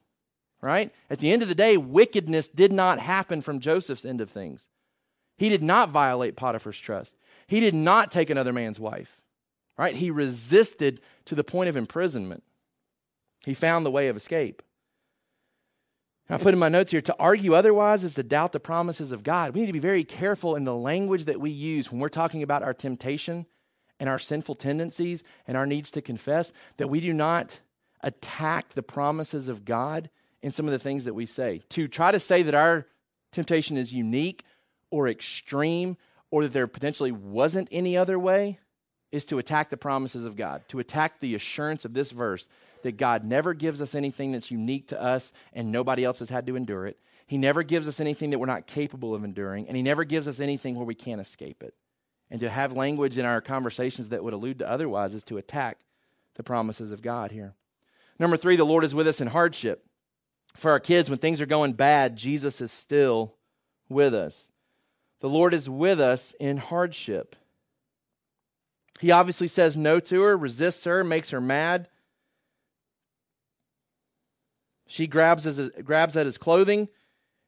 right? At the end of the day, wickedness did not happen from Joseph's end of things. He did not violate Potiphar's trust. He did not take another man's wife, right? He resisted to the point of imprisonment. He found the way of escape. I put in my notes here to argue otherwise is to doubt the promises of God. We need to be very careful in the language that we use when we're talking about our temptation and our sinful tendencies and our needs to confess, that we do not attack the promises of God in some of the things that we say. To try to say that our temptation is unique or extreme or that there potentially wasn't any other way is to attack the promises of God, to attack the assurance of this verse that God never gives us anything that's unique to us and nobody else has had to endure it. He never gives us anything that we're not capable of enduring, and He never gives us anything where we can't escape it. And to have language in our conversations that would allude to otherwise is to attack the promises of God here. Number three, the Lord is with us in hardship. For our kids, when things are going bad, Jesus is still with us. The Lord is with us in hardship. He obviously says no to her, resists her, makes her mad. She grabs, his, grabs at his clothing.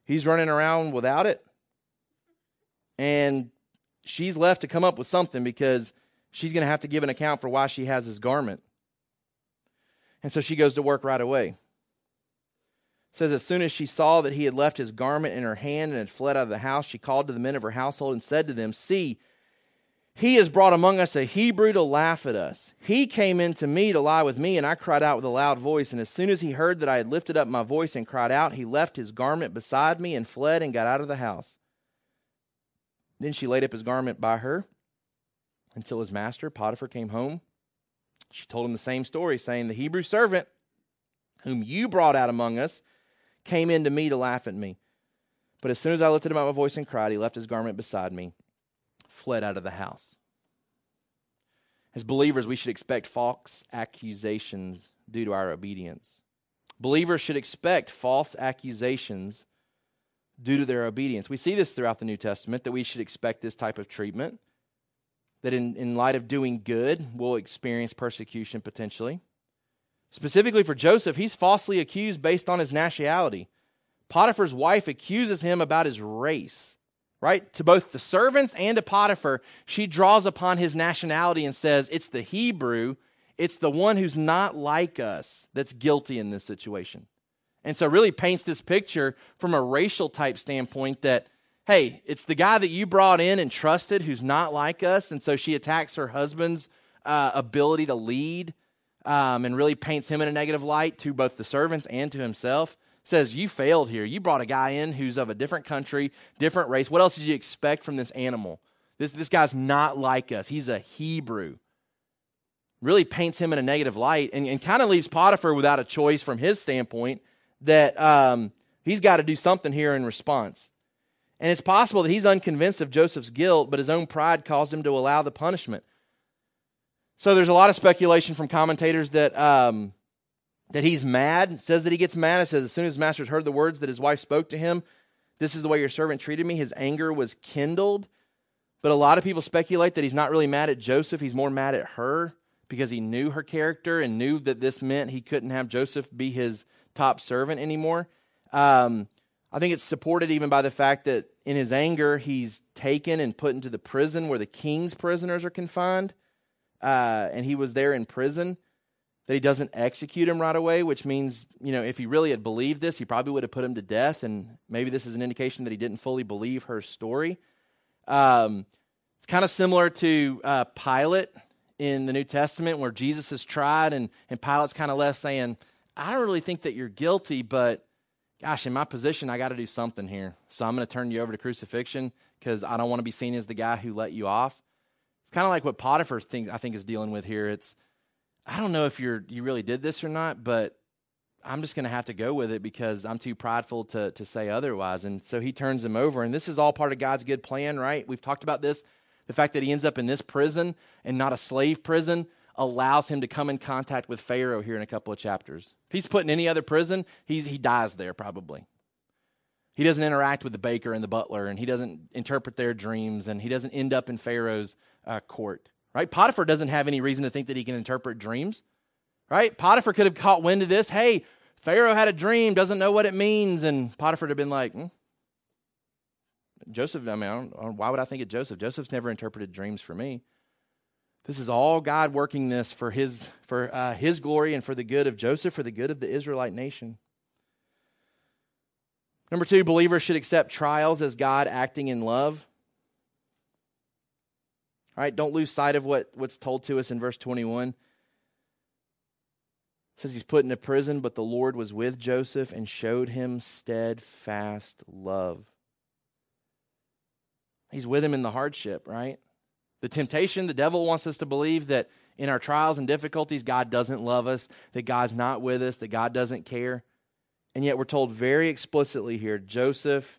He's running around without it. And she's left to come up with something because she's going to have to give an account for why she has his garment. And so she goes to work right away. Says as soon as she saw that he had left his garment in her hand and had fled out of the house, she called to the men of her household and said to them, See, he has brought among us a Hebrew to laugh at us. He came in to me to lie with me, and I cried out with a loud voice. And as soon as he heard that I had lifted up my voice and cried out, he left his garment beside me and fled and got out of the house. Then she laid up his garment by her until his master, Potiphar, came home. She told him the same story, saying, The Hebrew servant whom you brought out among us came in to me to laugh at me. But as soon as I lifted up my voice and cried, he left his garment beside me fled out of the house. As believers, we should expect false accusations due to our obedience. Believers should expect false accusations due to their obedience. We see this throughout the New Testament that we should expect this type of treatment. That in, in light of doing good, we'll experience persecution potentially. Specifically for Joseph, he's falsely accused based on his nationality. Potiphar's wife accuses him about his race right? To both the servants and to Potiphar, she draws upon his nationality and says, It's the Hebrew, it's the one who's not like us that's guilty in this situation. And so, really paints this picture from a racial type standpoint that, hey, it's the guy that you brought in and trusted who's not like us. And so, she attacks her husband's uh, ability to lead um, and really paints him in a negative light to both the servants and to himself says, You failed here. You brought a guy in who's of a different country, different race. What else did you expect from this animal? This, this guy's not like us. He's a Hebrew. Really paints him in a negative light and, and kind of leaves Potiphar without a choice from his standpoint that um, he's got to do something here in response. And it's possible that he's unconvinced of Joseph's guilt, but his own pride caused him to allow the punishment. So there's a lot of speculation from commentators that um, that he's mad. Says that he gets mad. It says, as soon as his master's heard the words that his wife spoke to him, this is the way your servant treated me, his anger was kindled. But a lot of people speculate that he's not really mad at Joseph. He's more mad at her because he knew her character and knew that this meant he couldn't have Joseph be his top servant anymore. Um, I think it's supported even by the fact that in his anger, he's taken and put into the prison where the king's prisoners are confined. Uh, and he was there in prison that he doesn't execute him right away, which means, you know, if he really had believed this, he probably would have put him to death. And maybe this is an indication that he didn't fully believe her story. Um, it's kind of similar to uh, Pilate in the New Testament, where Jesus is tried, and, and Pilate's kind of left saying, I don't really think that you're guilty, but gosh, in my position, I got to do something here. So I'm going to turn you over to crucifixion because I don't want to be seen as the guy who let you off. It's kind of like what Potiphar think, I think is dealing with here. It's I don't know if you're you really did this or not, but I'm just going to have to go with it because I'm too prideful to, to say otherwise. And so he turns him over. And this is all part of God's good plan, right? We've talked about this. The fact that he ends up in this prison and not a slave prison allows him to come in contact with Pharaoh here in a couple of chapters. If he's put in any other prison, he's, he dies there probably. He doesn't interact with the baker and the butler, and he doesn't interpret their dreams, and he doesn't end up in Pharaoh's uh, court. Right? Potiphar doesn't have any reason to think that he can interpret dreams. Right? Potiphar could have caught wind of this. Hey, Pharaoh had a dream, doesn't know what it means, and Potiphar would have been like, hmm. Joseph. I mean, I why would I think of Joseph? Joseph's never interpreted dreams for me. This is all God working this for his for uh, his glory and for the good of Joseph, for the good of the Israelite nation. Number two, believers should accept trials as God acting in love. All right, don't lose sight of what, what's told to us in verse 21. It says he's put into prison, but the Lord was with Joseph and showed him steadfast love. He's with him in the hardship, right? The temptation, the devil wants us to believe that in our trials and difficulties, God doesn't love us, that God's not with us, that God doesn't care. And yet we're told very explicitly here Joseph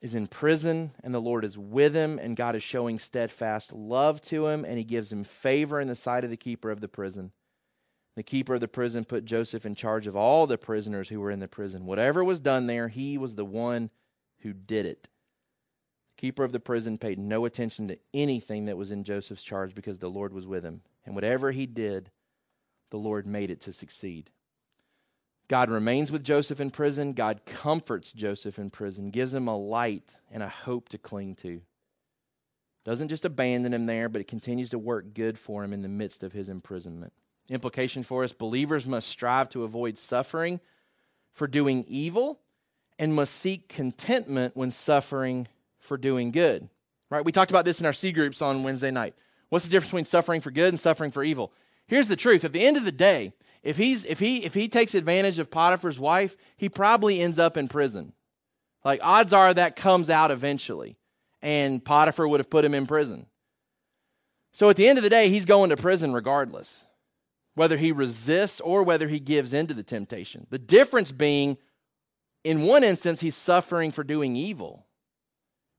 is in prison and the Lord is with him, and God is showing steadfast love to him, and he gives him favor in the sight of the keeper of the prison. The keeper of the prison put Joseph in charge of all the prisoners who were in the prison. Whatever was done there, he was the one who did it. The keeper of the prison paid no attention to anything that was in Joseph's charge because the Lord was with him. And whatever he did, the Lord made it to succeed. God remains with Joseph in prison. God comforts Joseph in prison, gives him a light and a hope to cling to. Doesn't just abandon him there, but it continues to work good for him in the midst of his imprisonment. Implication for us believers must strive to avoid suffering for doing evil and must seek contentment when suffering for doing good. Right? We talked about this in our C groups on Wednesday night. What's the difference between suffering for good and suffering for evil? Here's the truth. At the end of the day, if he's if he if he takes advantage of Potiphar's wife, he probably ends up in prison. Like odds are that comes out eventually, and Potiphar would have put him in prison. So at the end of the day, he's going to prison regardless, whether he resists or whether he gives into the temptation. The difference being, in one instance, he's suffering for doing evil.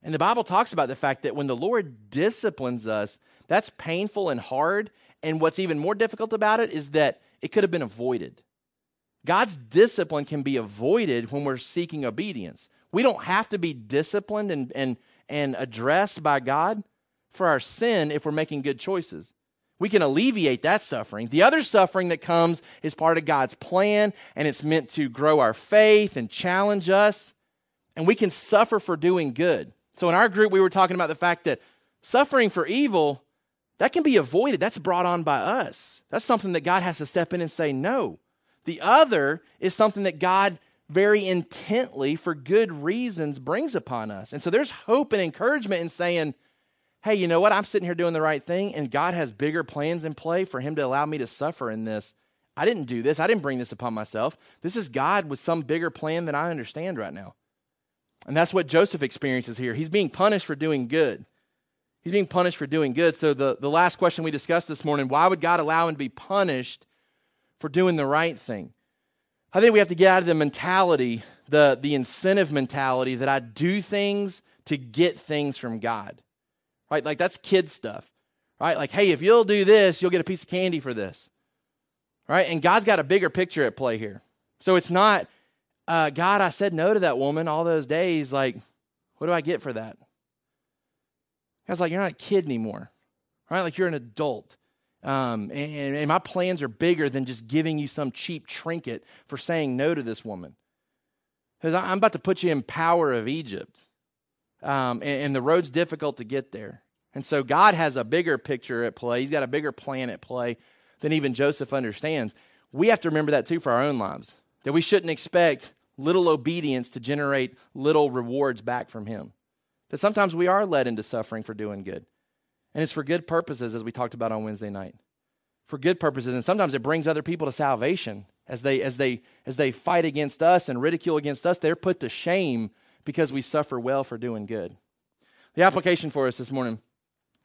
And the Bible talks about the fact that when the Lord disciplines us, that's painful and hard. And what's even more difficult about it is that it could have been avoided. God's discipline can be avoided when we're seeking obedience. We don't have to be disciplined and, and, and addressed by God for our sin if we're making good choices. We can alleviate that suffering. The other suffering that comes is part of God's plan, and it's meant to grow our faith and challenge us. And we can suffer for doing good. So, in our group, we were talking about the fact that suffering for evil that can be avoided. That's brought on by us. That's something that God has to step in and say no. The other is something that God very intently, for good reasons, brings upon us. And so there's hope and encouragement in saying, hey, you know what? I'm sitting here doing the right thing, and God has bigger plans in play for Him to allow me to suffer in this. I didn't do this, I didn't bring this upon myself. This is God with some bigger plan than I understand right now. And that's what Joseph experiences here. He's being punished for doing good. He's being punished for doing good. So, the, the last question we discussed this morning why would God allow him to be punished for doing the right thing? I think we have to get out of the mentality, the, the incentive mentality that I do things to get things from God. Right? Like that's kid stuff. Right? Like, hey, if you'll do this, you'll get a piece of candy for this. Right? And God's got a bigger picture at play here. So it's not, uh, God, I said no to that woman all those days. Like, what do I get for that? God's like, you're not a kid anymore, right? Like you're an adult. Um, and, and my plans are bigger than just giving you some cheap trinket for saying no to this woman. Because I'm about to put you in power of Egypt. Um, and, and the road's difficult to get there. And so God has a bigger picture at play. He's got a bigger plan at play than even Joseph understands. We have to remember that too for our own lives. That we shouldn't expect little obedience to generate little rewards back from Him that sometimes we are led into suffering for doing good. And it's for good purposes, as we talked about on Wednesday night. For good purposes. And sometimes it brings other people to salvation. As they, as they, as they fight against us and ridicule against us, they're put to shame because we suffer well for doing good. The application for us this morning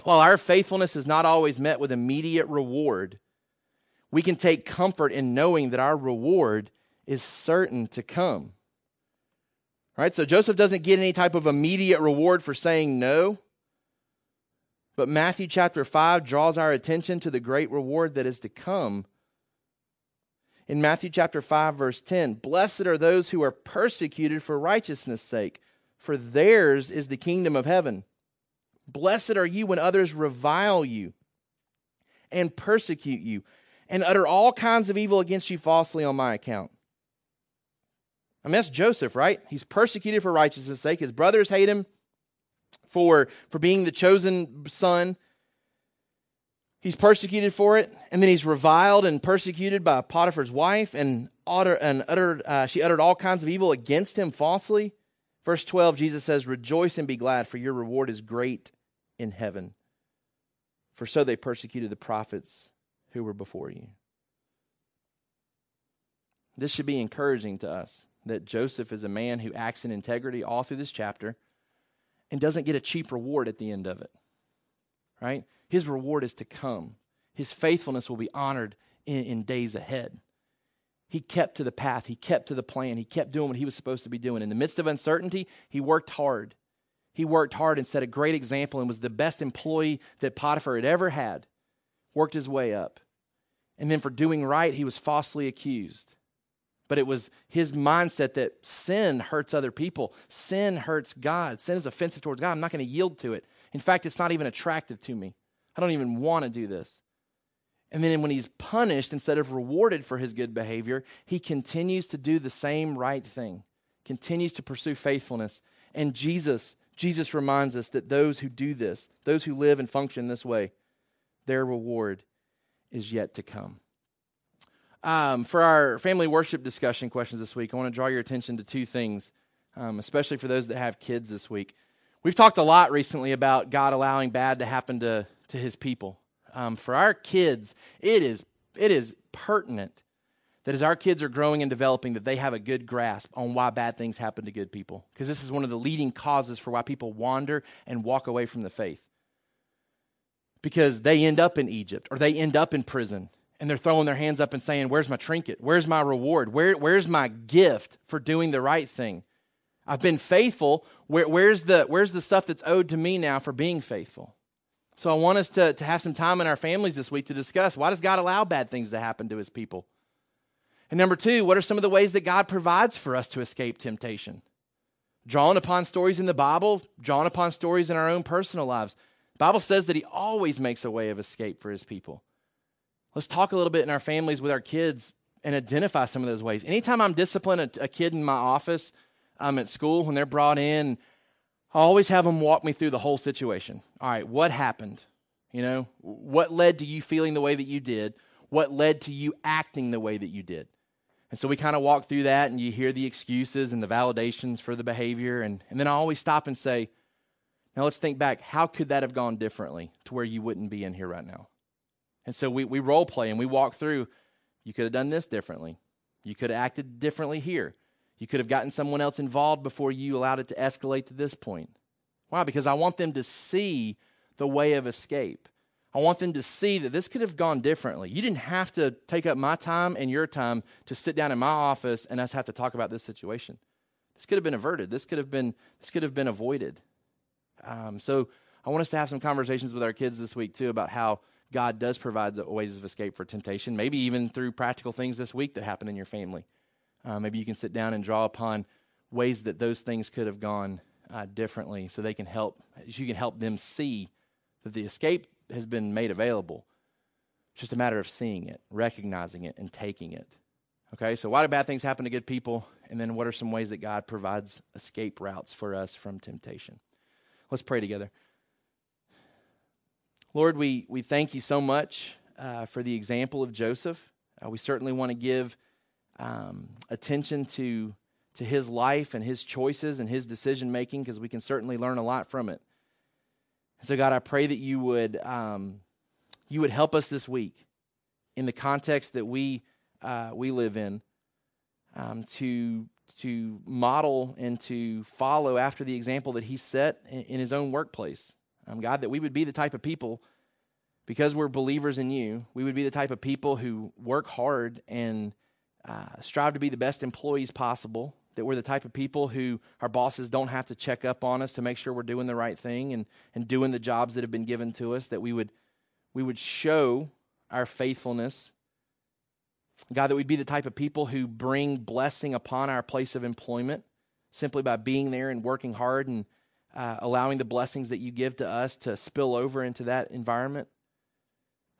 while our faithfulness is not always met with immediate reward, we can take comfort in knowing that our reward is certain to come. Right, so Joseph doesn't get any type of immediate reward for saying no. But Matthew chapter 5 draws our attention to the great reward that is to come. In Matthew chapter 5 verse 10, blessed are those who are persecuted for righteousness' sake, for theirs is the kingdom of heaven. Blessed are you when others revile you and persecute you and utter all kinds of evil against you falsely on my account. I mean, that's Joseph, right? He's persecuted for righteousness' sake. His brothers hate him for, for being the chosen son. He's persecuted for it, and then he's reviled and persecuted by Potiphar's wife, and, utter, and uttered, uh, she uttered all kinds of evil against him falsely. Verse 12, Jesus says, Rejoice and be glad, for your reward is great in heaven. For so they persecuted the prophets who were before you. This should be encouraging to us that Joseph is a man who acts in integrity all through this chapter and doesn't get a cheap reward at the end of it. Right? His reward is to come. His faithfulness will be honored in, in days ahead. He kept to the path, he kept to the plan, he kept doing what he was supposed to be doing. In the midst of uncertainty, he worked hard. He worked hard and set a great example and was the best employee that Potiphar had ever had. Worked his way up. And then for doing right, he was falsely accused. But it was his mindset that sin hurts other people. Sin hurts God. Sin is offensive towards God. I'm not going to yield to it. In fact, it's not even attractive to me. I don't even want to do this. And then when he's punished instead of rewarded for his good behavior, he continues to do the same right thing, continues to pursue faithfulness. And Jesus, Jesus reminds us that those who do this, those who live and function this way, their reward is yet to come. Um, for our family worship discussion questions this week, I want to draw your attention to two things, um, especially for those that have kids this week. We've talked a lot recently about God allowing bad to happen to, to his people. Um, for our kids, it is, it is pertinent that as our kids are growing and developing, that they have a good grasp on why bad things happen to good people. Because this is one of the leading causes for why people wander and walk away from the faith. Because they end up in Egypt or they end up in prison and they're throwing their hands up and saying, Where's my trinket? Where's my reward? Where, where's my gift for doing the right thing? I've been faithful. Where, where's, the, where's the stuff that's owed to me now for being faithful? So I want us to, to have some time in our families this week to discuss why does God allow bad things to happen to his people? And number two, what are some of the ways that God provides for us to escape temptation? Drawn upon stories in the Bible, drawn upon stories in our own personal lives. The Bible says that he always makes a way of escape for his people. Let's talk a little bit in our families with our kids and identify some of those ways. Anytime I'm disciplining a, a kid in my office um, at school, when they're brought in, I always have them walk me through the whole situation. All right, what happened? You know, what led to you feeling the way that you did? What led to you acting the way that you did? And so we kind of walk through that, and you hear the excuses and the validations for the behavior. And, and then I always stop and say, now let's think back. How could that have gone differently to where you wouldn't be in here right now? And so we, we role play and we walk through. You could have done this differently. You could have acted differently here. You could have gotten someone else involved before you allowed it to escalate to this point. Why? Because I want them to see the way of escape. I want them to see that this could have gone differently. You didn't have to take up my time and your time to sit down in my office and us have to talk about this situation. This could have been averted. This could have been this could have been avoided. Um, so I want us to have some conversations with our kids this week too about how God does provide ways of escape for temptation, maybe even through practical things this week that happen in your family. Uh, maybe you can sit down and draw upon ways that those things could have gone uh, differently so they can help, you can help them see that the escape has been made available. It's just a matter of seeing it, recognizing it, and taking it. Okay, so why do bad things happen to good people? And then what are some ways that God provides escape routes for us from temptation? Let's pray together. Lord, we, we thank you so much uh, for the example of Joseph. Uh, we certainly want to give um, attention to, to his life and his choices and his decision making because we can certainly learn a lot from it. So, God, I pray that you would, um, you would help us this week in the context that we, uh, we live in um, to, to model and to follow after the example that he set in, in his own workplace. Um, God, that we would be the type of people because we're believers in you, we would be the type of people who work hard and uh, strive to be the best employees possible. That we're the type of people who our bosses don't have to check up on us to make sure we're doing the right thing and, and doing the jobs that have been given to us. That we would we would show our faithfulness. God, that we'd be the type of people who bring blessing upon our place of employment simply by being there and working hard and uh, allowing the blessings that you give to us to spill over into that environment.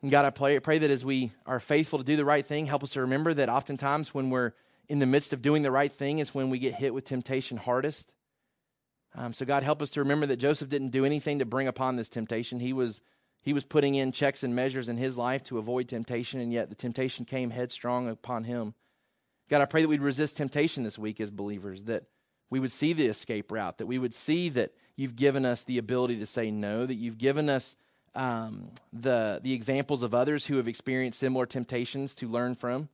And God, I pray, pray that as we are faithful to do the right thing, help us to remember that oftentimes when we're in the midst of doing the right thing is when we get hit with temptation hardest. Um, so God, help us to remember that Joseph didn't do anything to bring upon this temptation. He was he was putting in checks and measures in his life to avoid temptation, and yet the temptation came headstrong upon him. God, I pray that we'd resist temptation this week as believers, that we would see the escape route, that we would see that you've given us the ability to say no, that you've given us um, the, the examples of others who have experienced similar temptations to learn from,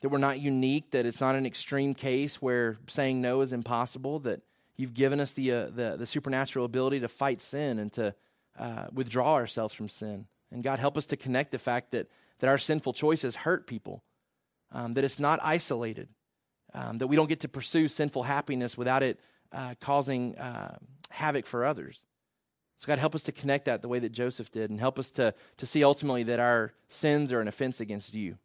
that we're not unique, that it's not an extreme case where saying no is impossible, that you've given us the, uh, the, the supernatural ability to fight sin and to uh, withdraw ourselves from sin. And God, help us to connect the fact that, that our sinful choices hurt people, um, that it's not isolated, um, that we don't get to pursue sinful happiness without it uh, causing uh, havoc for others. So, God, help us to connect that the way that Joseph did and help us to, to see ultimately that our sins are an offense against you.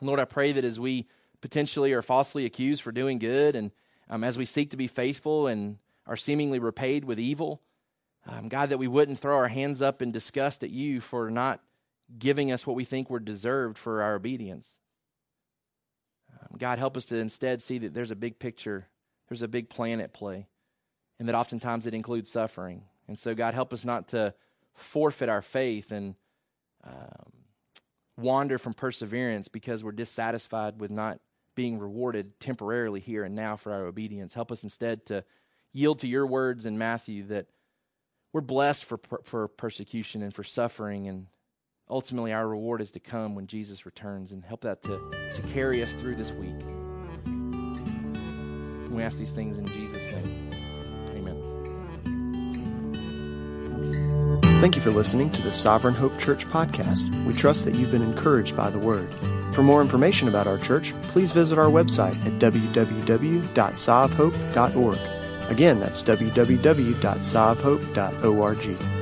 And Lord, I pray that as we potentially are falsely accused for doing good and um, as we seek to be faithful and are seemingly repaid with evil, um, God, that we wouldn't throw our hands up in disgust at you for not giving us what we think we're deserved for our obedience. God, help us to instead see that there's a big picture, there's a big plan at play, and that oftentimes it includes suffering. And so, God, help us not to forfeit our faith and um, wander from perseverance because we're dissatisfied with not being rewarded temporarily here and now for our obedience. Help us instead to yield to your words in Matthew that we're blessed for, for persecution and for suffering, and ultimately our reward is to come when Jesus returns, and help that to, to carry us through this week. we ask these things in Jesus' name. Amen. Thank you for listening to the Sovereign Hope Church podcast. We trust that you've been encouraged by the word. For more information about our church, please visit our website at www.sovhope.org. Again, that's www.sovhope.org.